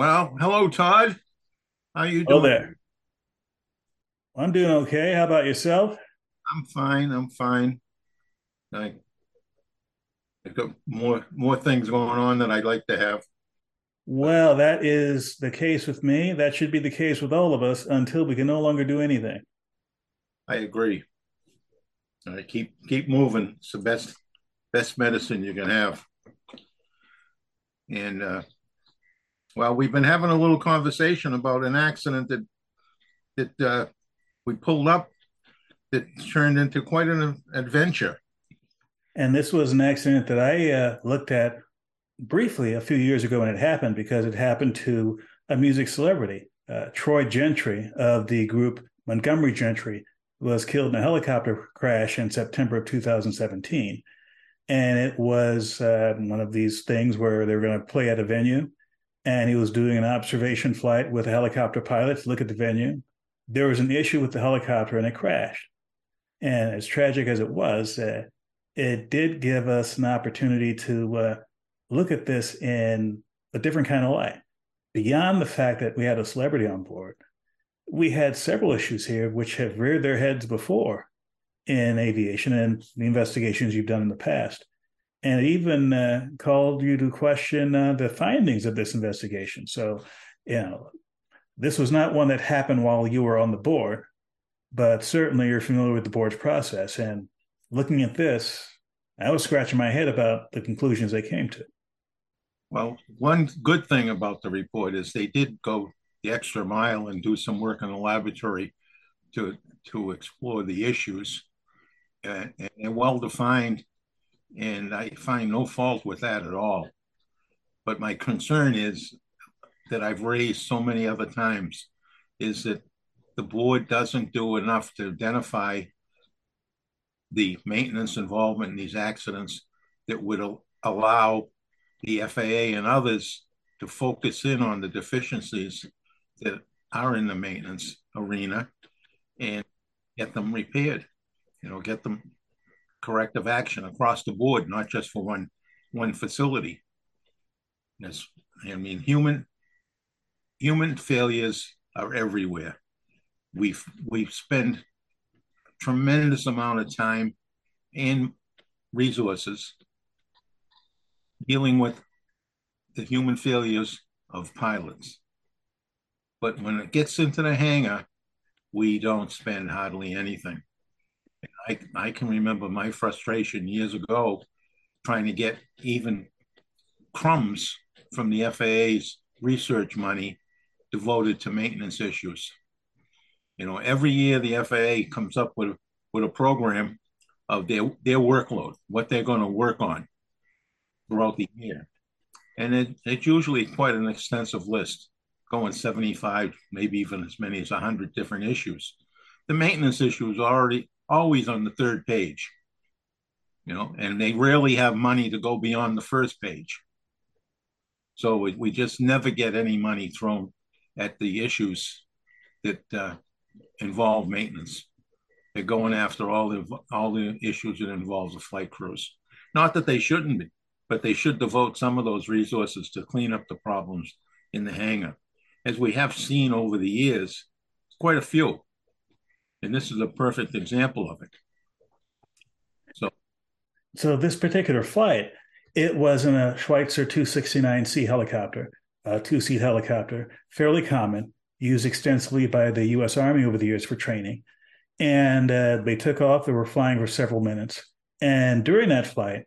Well, hello, Todd. How you doing? Hello there. I'm doing okay. How about yourself? I'm fine. I'm fine. I, I've got more more things going on than I'd like to have. Well, that is the case with me. That should be the case with all of us until we can no longer do anything. I agree. All right, keep keep moving. It's the best best medicine you can have. And uh, well, we've been having a little conversation about an accident that that uh, we pulled up that turned into quite an adventure. And this was an accident that I uh, looked at briefly a few years ago when it happened because it happened to a music celebrity. Uh, Troy Gentry of the group Montgomery Gentry was killed in a helicopter crash in September of 2017. And it was uh, one of these things where they were going to play at a venue and he was doing an observation flight with a helicopter pilot to look at the venue. There was an issue with the helicopter and it crashed. And as tragic as it was, uh, it did give us an opportunity to uh, look at this in a different kind of light. Beyond the fact that we had a celebrity on board, we had several issues here which have reared their heads before in aviation and the investigations you've done in the past and even uh, called you to question uh, the findings of this investigation. So, you know, this was not one that happened while you were on the board, but certainly you're familiar with the board's process. And looking at this, I was scratching my head about the conclusions they came to. Well, one good thing about the report is they did go the extra mile and do some work in the laboratory to to explore the issues, and, and well defined and I find no fault with that at all. But my concern is that I've raised so many other times is that the board doesn't do enough to identify the maintenance involvement in these accidents that would allow the FAA and others to focus in on the deficiencies that are in the maintenance arena and get them repaired, you know, get them corrective action across the board, not just for one one facility. Yes, I mean human human failures are everywhere. We we spend tremendous amount of time and resources dealing with the human failures of pilots. But when it gets into the hangar, we don't spend hardly anything. I, I can remember my frustration years ago trying to get even crumbs from the FAA's research money devoted to maintenance issues. You know, every year the FAA comes up with, with a program of their, their workload, what they're going to work on throughout the year. And it, it's usually quite an extensive list, going 75, maybe even as many as 100 different issues. The maintenance issue is already always on the third page, you know, and they rarely have money to go beyond the first page. So we, we just never get any money thrown at the issues that uh, involve maintenance. They're going after all the all the issues that involves the flight crews. Not that they shouldn't be, but they should devote some of those resources to clean up the problems in the hangar. As we have seen over the years, quite a few. And this is a perfect example of it. So so this particular flight, it was in a Schweizer 269C helicopter, a two seat helicopter, fairly common, used extensively by the US Army over the years for training. And uh, they took off, they were flying for several minutes. And during that flight,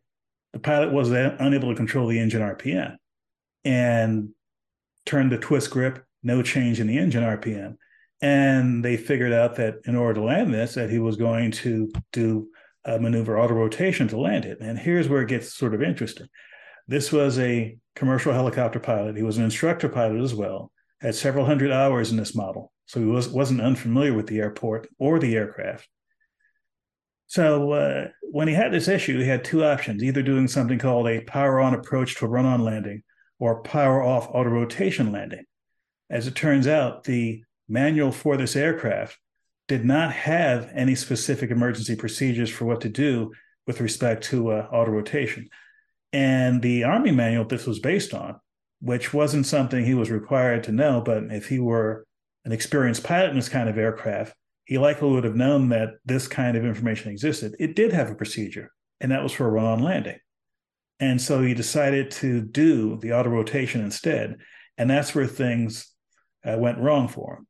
the pilot was unable to control the engine RPM and turned the twist grip, no change in the engine RPM. And they figured out that in order to land this, that he was going to do a maneuver auto rotation to land it. And here's where it gets sort of interesting. This was a commercial helicopter pilot. He was an instructor pilot as well, had several hundred hours in this model. So he was, wasn't unfamiliar with the airport or the aircraft. So uh, when he had this issue, he had two options either doing something called a power on approach to a run on landing or power off auto rotation landing. As it turns out, the manual for this aircraft did not have any specific emergency procedures for what to do with respect to uh, auto rotation. And the Army manual this was based on, which wasn't something he was required to know, but if he were an experienced pilot in this kind of aircraft, he likely would have known that this kind of information existed. It did have a procedure, and that was for a run on landing. And so he decided to do the auto rotation instead. And that's where things uh, went wrong for him.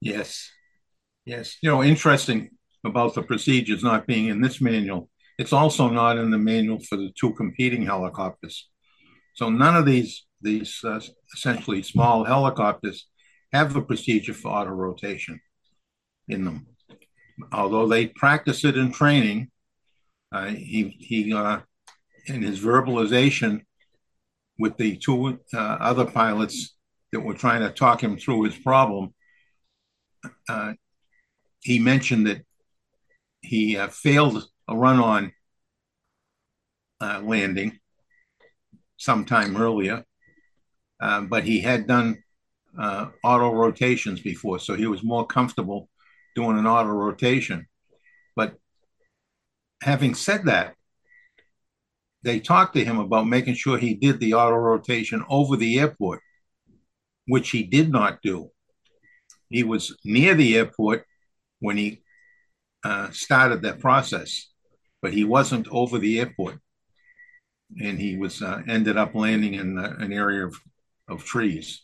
Yes. Yes. You know, interesting about the procedures not being in this manual. It's also not in the manual for the two competing helicopters. So none of these these uh, essentially small helicopters have a procedure for auto rotation in them. Although they practice it in training, uh, he he uh, in his verbalization with the two uh, other pilots that were trying to talk him through his problem, uh, he mentioned that he uh, failed a run-on uh, landing sometime earlier, uh, but he had done uh, auto rotations before, so he was more comfortable doing an auto rotation. But having said that, they talked to him about making sure he did the auto rotation over the airport, which he did not do. He was near the airport when he uh, started that process, but he wasn't over the airport, and he was uh, ended up landing in uh, an area of, of trees.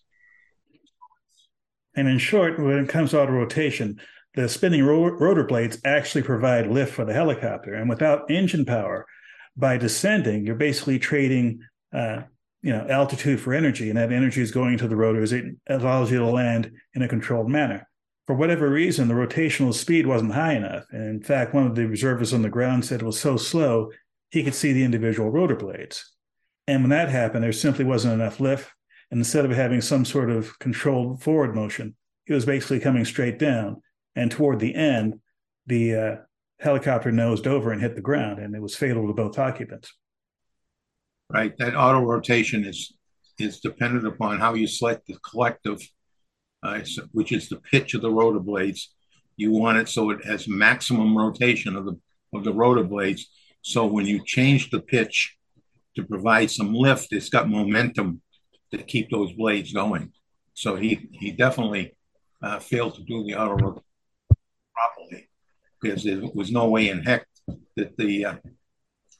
And in short, when it comes to auto rotation, the spinning ro- rotor blades actually provide lift for the helicopter, and without engine power, by descending, you're basically trading uh, you know altitude for energy and that energy is going to the rotors. It allows you to land in a controlled manner. For whatever reason the rotational speed wasn't high enough. And in fact one of the observers on the ground said it was so slow he could see the individual rotor blades. And when that happened there simply wasn't enough lift. And instead of having some sort of controlled forward motion it was basically coming straight down. And toward the end the uh, helicopter nosed over and hit the ground and it was fatal to both occupants right? That auto rotation is is dependent upon how you select the collective, uh, which is the pitch of the rotor blades. You want it so it has maximum rotation of the of the rotor blades. So when you change the pitch to provide some lift, it's got momentum to keep those blades going. So he he definitely uh, failed to do the auto rotation properly because there was no way in heck that the uh,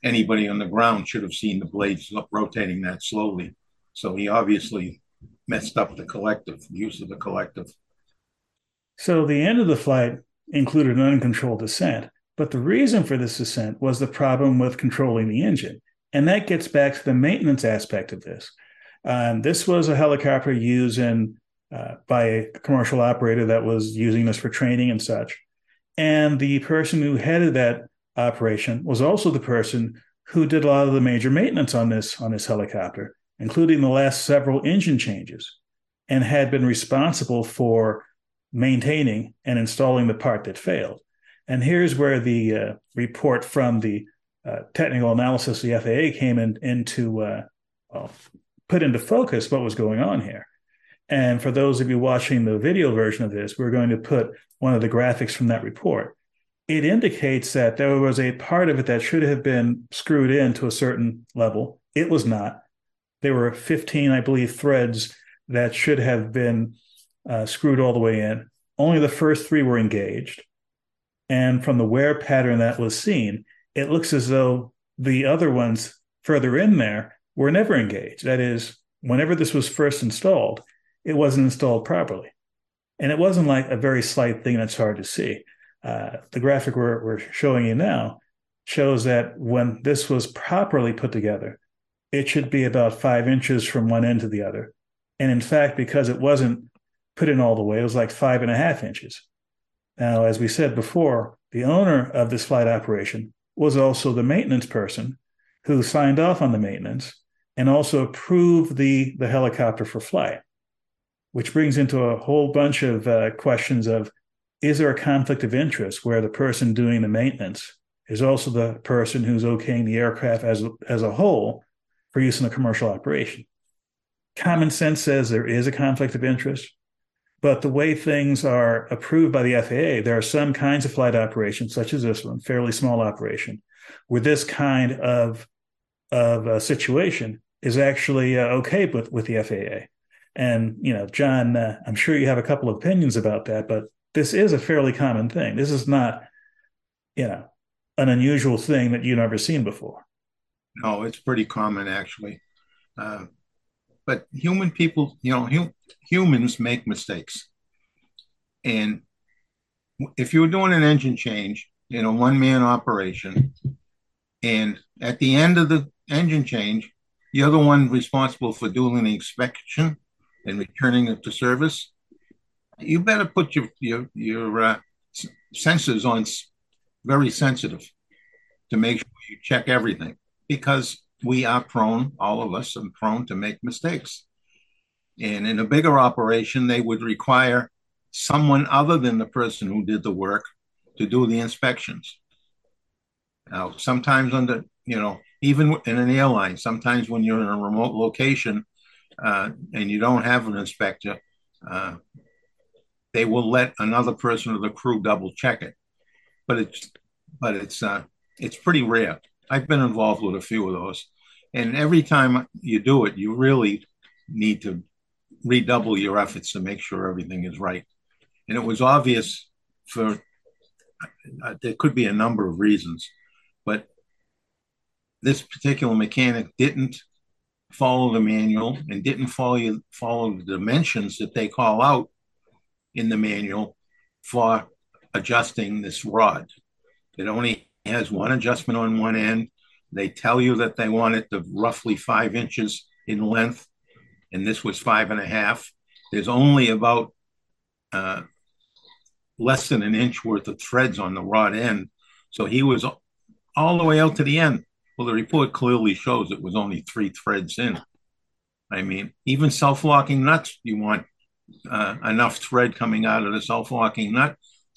anybody on the ground should have seen the blades rotating that slowly. So he obviously messed up the collective, use of the collective. So the end of the flight included an uncontrolled descent, but the reason for this descent was the problem with controlling the engine. And that gets back to the maintenance aspect of this. Um, this was a helicopter used in, uh, by a commercial operator that was using this for training and such. And the person who headed that operation was also the person who did a lot of the major maintenance on this on this helicopter, including the last several engine changes, and had been responsible for maintaining and installing the part that failed. And here's where the uh, report from the uh, technical analysis of the FAA came in, into uh, well, put into focus what was going on here. And for those of you watching the video version of this, we're going to put one of the graphics from that report it indicates that there was a part of it that should have been screwed in to a certain level. It was not. There were 15, I believe, threads that should have been uh, screwed all the way in. Only the first three were engaged. And from the wear pattern that was seen, it looks as though the other ones further in there were never engaged. That is, whenever this was first installed, it wasn't installed properly. And it wasn't like a very slight thing that's hard to see. Uh, the graphic we're, we're showing you now shows that when this was properly put together, it should be about five inches from one end to the other. And in fact, because it wasn't put in all the way, it was like five and a half inches. Now, as we said before, the owner of this flight operation was also the maintenance person who signed off on the maintenance and also approved the, the helicopter for flight, which brings into a whole bunch of uh, questions of is there a conflict of interest where the person doing the maintenance is also the person who's okaying the aircraft as, as a whole for use in a commercial operation? Common sense says there is a conflict of interest, but the way things are approved by the FAA, there are some kinds of flight operations, such as this one, fairly small operation, where this kind of of a situation is actually uh, okay with with the FAA. And you know, John, uh, I'm sure you have a couple of opinions about that, but this is a fairly common thing. This is not, you know, an unusual thing that you've never seen before. No, it's pretty common actually. Uh, but human people, you know, hum- humans make mistakes. And if you were doing an engine change in a one man operation, and at the end of the engine change, you're the one responsible for doing the inspection and returning it to service. You better put your your your uh, sensors on very sensitive to make sure you check everything because we are prone, all of us, are prone to make mistakes. And in a bigger operation, they would require someone other than the person who did the work to do the inspections. Now, sometimes under, you know, even in an airline, sometimes when you're in a remote location uh, and you don't have an inspector, uh, they will let another person of the crew double check it. But it's, but it's, uh, it's pretty rare. I've been involved with a few of those. And every time you do it, you really need to redouble your efforts to make sure everything is right. And it was obvious for, uh, there could be a number of reasons, but this particular mechanic didn't follow the manual and didn't follow follow the dimensions that they call out in the manual for adjusting this rod. It only has one adjustment on one end. They tell you that they want it to roughly five inches in length, and this was five and a half. There's only about uh, less than an inch worth of threads on the rod end. So he was all the way out to the end. Well, the report clearly shows it was only three threads in. I mean, even self locking nuts, you want uh, enough thread coming out of the self locking nut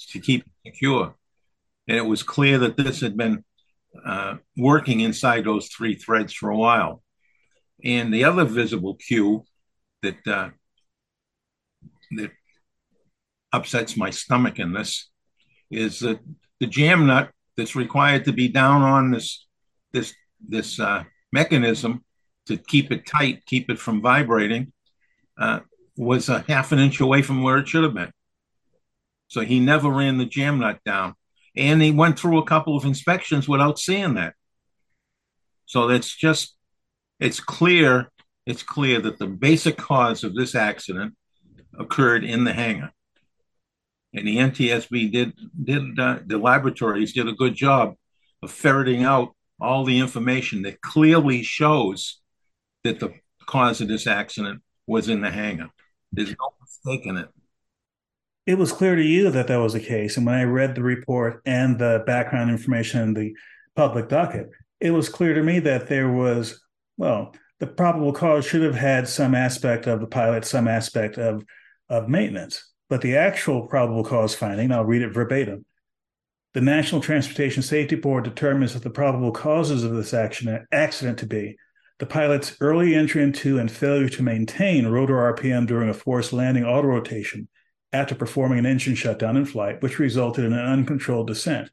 to keep it secure. And it was clear that this had been uh, working inside those three threads for a while. And the other visible cue that uh, that upsets my stomach in this is that the jam nut that's required to be down on this this this uh, mechanism to keep it tight, keep it from vibrating, uh, was a half an inch away from where it should have been. So he never ran the jam nut down and he went through a couple of inspections without seeing that. So that's just it's clear it's clear that the basic cause of this accident occurred in the hangar. And the NTSB did did uh, the laboratories did a good job of ferreting out all the information that clearly shows that the cause of this accident was in the hangar. There's no mistake in it it was clear to you that that was the case. And when I read the report and the background information in the public docket, it was clear to me that there was, well, the probable cause should have had some aspect of the pilot, some aspect of, of maintenance. But the actual probable cause finding, I'll read it verbatim. The National Transportation Safety Board determines that the probable causes of this accident, accident to be the pilot's early entry into and failure to maintain rotor RPM during a forced landing auto rotation after performing an engine shutdown in flight, which resulted in an uncontrolled descent.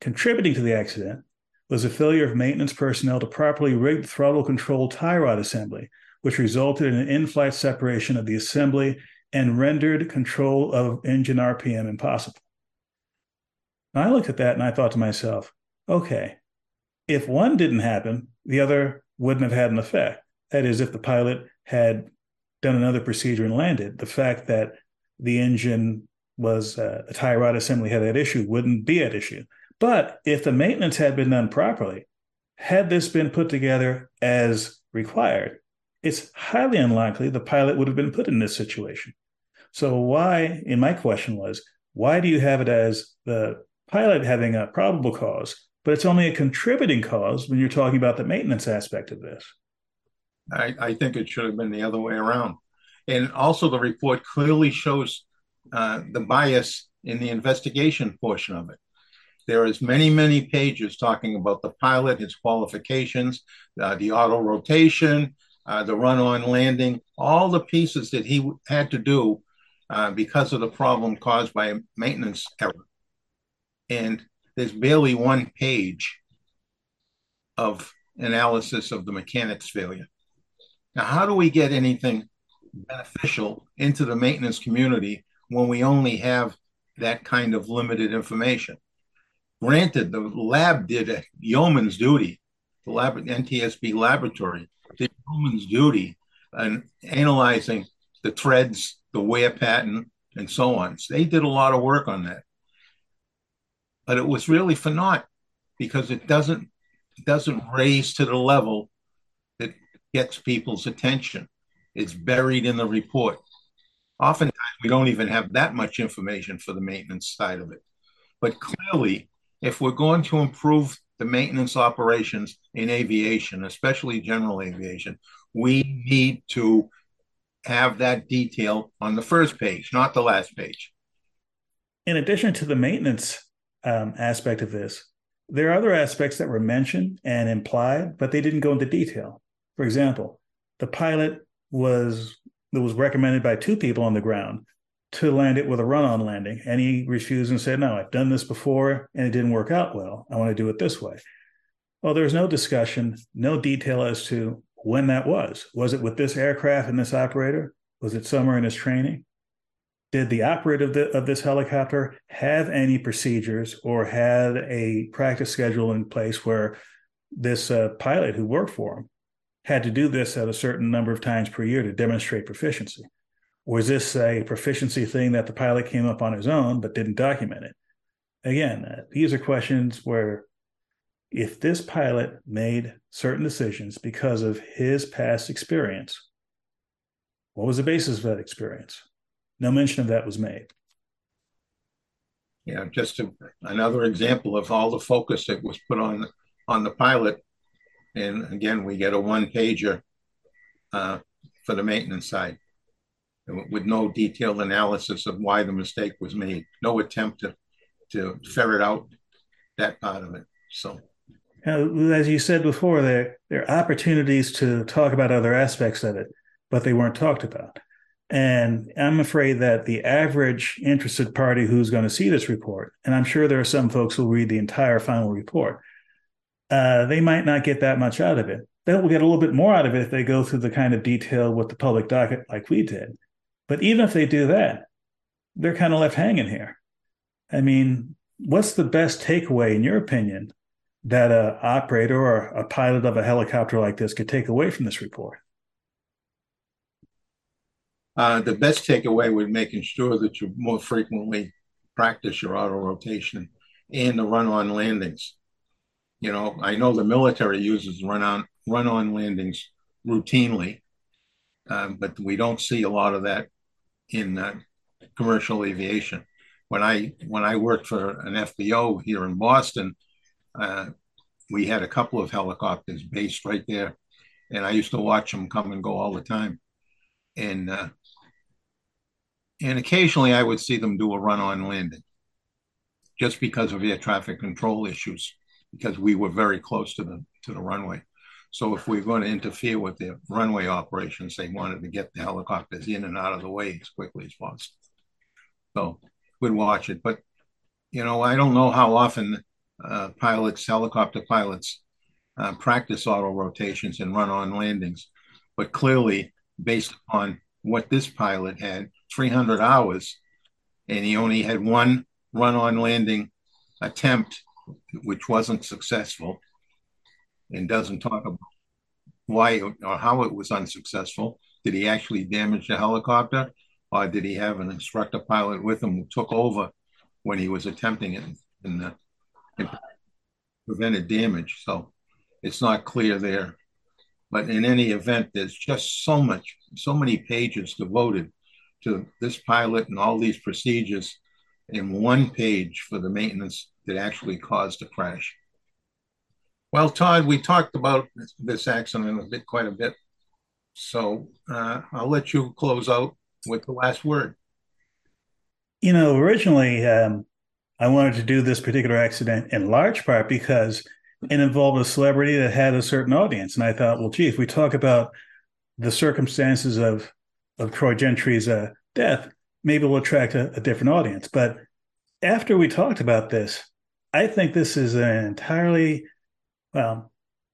Contributing to the accident was a failure of maintenance personnel to properly rig the throttle control tie rod assembly, which resulted in an in flight separation of the assembly and rendered control of engine RPM impossible. Now, I looked at that and I thought to myself, okay, if one didn't happen, the other wouldn't have had an effect. That is, if the pilot had done another procedure and landed, the fact that the engine was uh, a tie rod assembly had that issue wouldn't be at issue. But if the maintenance had been done properly, had this been put together as required, it's highly unlikely the pilot would have been put in this situation. So, why, in my question was, why do you have it as the pilot having a probable cause, but it's only a contributing cause when you're talking about the maintenance aspect of this? I, I think it should have been the other way around. And also, the report clearly shows uh, the bias in the investigation portion of it. There is many, many pages talking about the pilot, his qualifications, uh, the auto rotation, uh, the run-on landing, all the pieces that he had to do uh, because of the problem caused by a maintenance error. And there's barely one page of analysis of the mechanics failure. Now, how do we get anything beneficial into the maintenance community when we only have that kind of limited information? Granted, the lab did a yeoman's duty, the lab, NTSB laboratory did yeoman's duty in analyzing the threads, the wear pattern, and so on. So they did a lot of work on that. But it was really for naught because it doesn't it doesn't raise to the level that gets people's attention. It's buried in the report. Oftentimes, we don't even have that much information for the maintenance side of it. But clearly, if we're going to improve the maintenance operations in aviation, especially general aviation, we need to have that detail on the first page, not the last page. In addition to the maintenance um, aspect of this, there are other aspects that were mentioned and implied, but they didn't go into detail. For example, the pilot was that was recommended by two people on the ground to land it with a run-on landing, and he refused and said, "No, I've done this before and it didn't work out well. I want to do it this way." Well, there's no discussion, no detail as to when that was. Was it with this aircraft and this operator? Was it somewhere in his training? Did the operator of, the, of this helicopter have any procedures or had a practice schedule in place where this uh, pilot who worked for him had to do this at a certain number of times per year to demonstrate proficiency? Was this a proficiency thing that the pilot came up on his own but didn't document it? Again, uh, these are questions where if this pilot made certain decisions because of his past experience, what was the basis of that experience? No mention of that was made. Yeah, just a, another example of all the focus that was put on on the pilot, and again, we get a one pager uh, for the maintenance side, with no detailed analysis of why the mistake was made, no attempt to to ferret out that part of it. So as you said before, there, there are opportunities to talk about other aspects of it, but they weren't talked about. And I'm afraid that the average interested party who's going to see this report, and I'm sure there are some folks who will read the entire final report, uh, they might not get that much out of it. They'll get a little bit more out of it if they go through the kind of detail with the public docket like we did. But even if they do that, they're kind of left hanging here. I mean, what's the best takeaway, in your opinion, that a operator or a pilot of a helicopter like this could take away from this report? Uh, the best takeaway would making sure that you more frequently practice your auto rotation and the run-on landings. You know, I know the military uses run-on run-on landings routinely, um, but we don't see a lot of that in uh, commercial aviation. When I when I worked for an FBO here in Boston, uh, we had a couple of helicopters based right there, and I used to watch them come and go all the time. And uh, and occasionally I would see them do a run-on landing, just because of air traffic control issues, because we were very close to the to the runway. So if we are going to interfere with the runway operations, they wanted to get the helicopters in and out of the way as quickly as possible. So we'd watch it, but you know I don't know how often uh, pilots, helicopter pilots, uh, practice auto rotations and run on landings. But clearly, based on what this pilot had, 300 hours, and he only had one run on landing attempt which wasn't successful, and doesn't talk about why or how it was unsuccessful. Did he actually damage the helicopter, or did he have an instructor pilot with him who took over when he was attempting it and, and prevented damage? So it's not clear there. But in any event, there's just so much, so many pages devoted to this pilot and all these procedures in one page for the maintenance that actually caused the crash. Well, Todd, we talked about this accident a bit, quite a bit. So uh, I'll let you close out with the last word. You know, originally um, I wanted to do this particular accident in large part because it involved a celebrity that had a certain audience, and I thought, well, gee, if we talk about the circumstances of of Troy Gentry's uh, death, maybe we'll attract a, a different audience. But after we talked about this, I think this is an entirely well,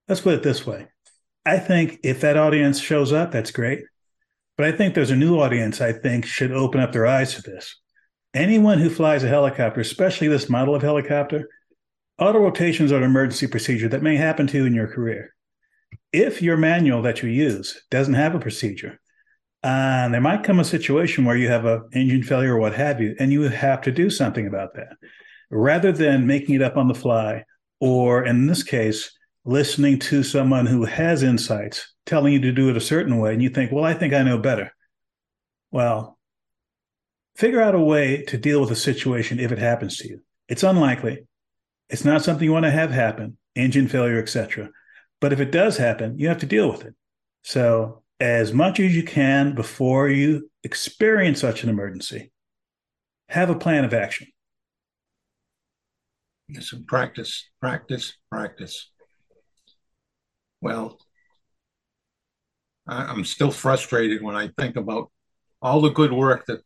let's put it this way. I think if that audience shows up, that's great. But I think there's a new audience I think should open up their eyes to this. Anyone who flies a helicopter, especially this model of helicopter, auto rotations are an emergency procedure that may happen to you in your career. If your manual that you use doesn't have a procedure, uh, there might come a situation where you have an engine failure or what have you, and you have to do something about that. Rather than making it up on the fly, or in this case, listening to someone who has insights telling you to do it a certain way, and you think, well, I think I know better. Well, figure out a way to deal with a situation if it happens to you. It's unlikely. It's not something you want to have happen, engine failure, etc. But if it does happen, you have to deal with it. So, as much as you can before you experience such an emergency, have a plan of action. Yes, and practice, practice, practice. Well, I'm still frustrated when I think about all the good work that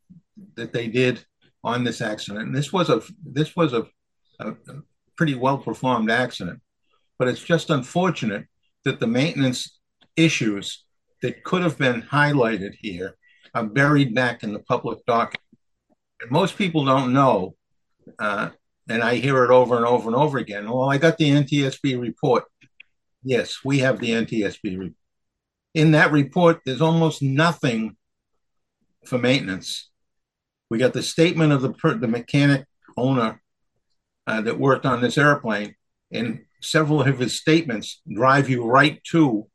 that they did on this accident. And this was a this was a, a, a pretty well performed accident, but it's just unfortunate that the maintenance issues that could have been highlighted here are buried back in the public docket. And most people don't know, uh, and I hear it over and over and over again. Well, I got the NTSB report. Yes, we have the NTSB report. In that report, there's almost nothing for maintenance. We got the statement of the the mechanic owner uh, that worked on this airplane, and several of his statements drive you right to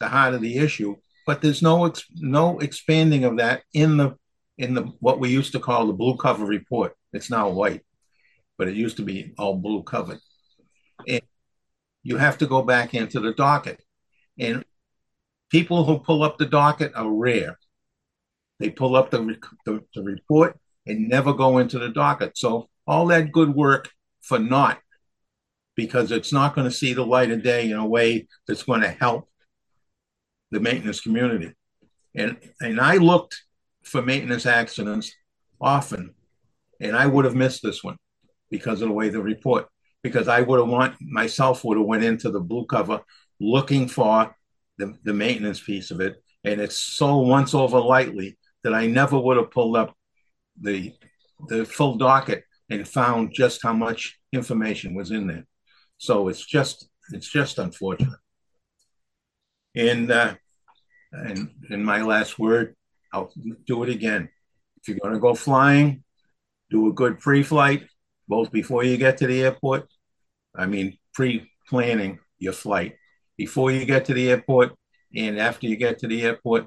the heart of the issue. But there's no no expanding of that in the in the what we used to call the blue cover report. It's now white, but it used to be all blue covered. And you have to go back into the docket, and people who pull up the docket are rare. They pull up the, the, the report and never go into the docket. So all that good work for naught because it's not going to see the light of day in a way that's going to help the maintenance community. And and I looked for maintenance accidents often, and I would have missed this one because of the way the report. Because I would have want myself would have went into the blue cover looking for the, the maintenance piece of it, and it's so once over lightly that I never would have pulled up the the full docket and found just how much information was in there. So it's just it's just unfortunate. And uh, and in my last word, I'll do it again. If you're going to go flying, do a good pre-flight, both before you get to the airport. I mean, pre-planning your flight before you get to the airport and after you get to the airport.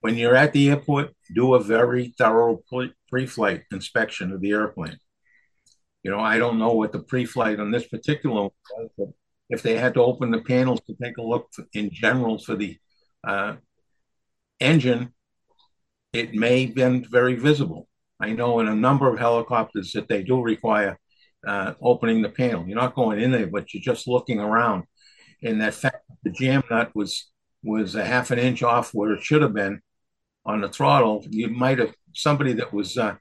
When you're at the airport, do a very thorough pre-flight inspection of the airplane. You know, I don't know what the pre-flight on this particular was, but if they had to open the panels to take a look in general for the uh, engine, it may have been very visible. I know in a number of helicopters that they do require uh, opening the panel. You're not going in there, but you're just looking around. And that fact the jam nut was was a half an inch off where it should have been on the throttle, you might have somebody that was uh,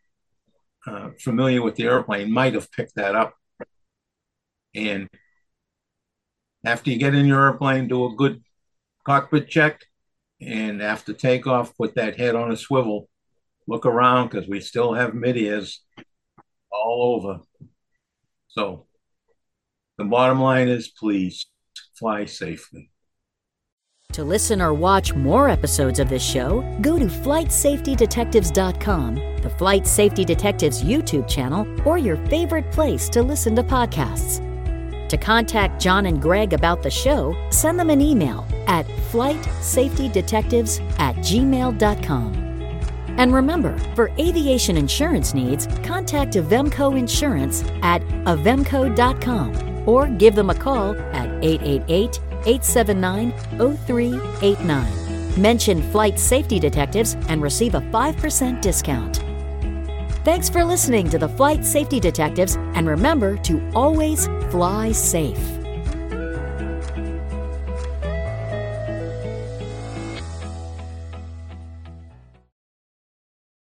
uh, familiar with the airplane might have picked that up. And after you get in your airplane, do a good cockpit check. And after takeoff, put that head on a swivel. Look around because we still have mid all over. So The bottom line is please fly safely. To listen or watch more episodes of this show, go to FlightSafetyDetectives.com, the Flight Safety Detectives YouTube channel, or your favorite place to listen to podcasts. To contact John and Greg about the show, send them an email at flightsafetydetectives at gmail.com. And remember, for aviation insurance needs, contact Avemco Insurance at avemco.com or give them a call at 888 879 0389. Mention Flight Safety Detectives and receive a 5% discount. Thanks for listening to the Flight Safety Detectives, and remember to always fly safe.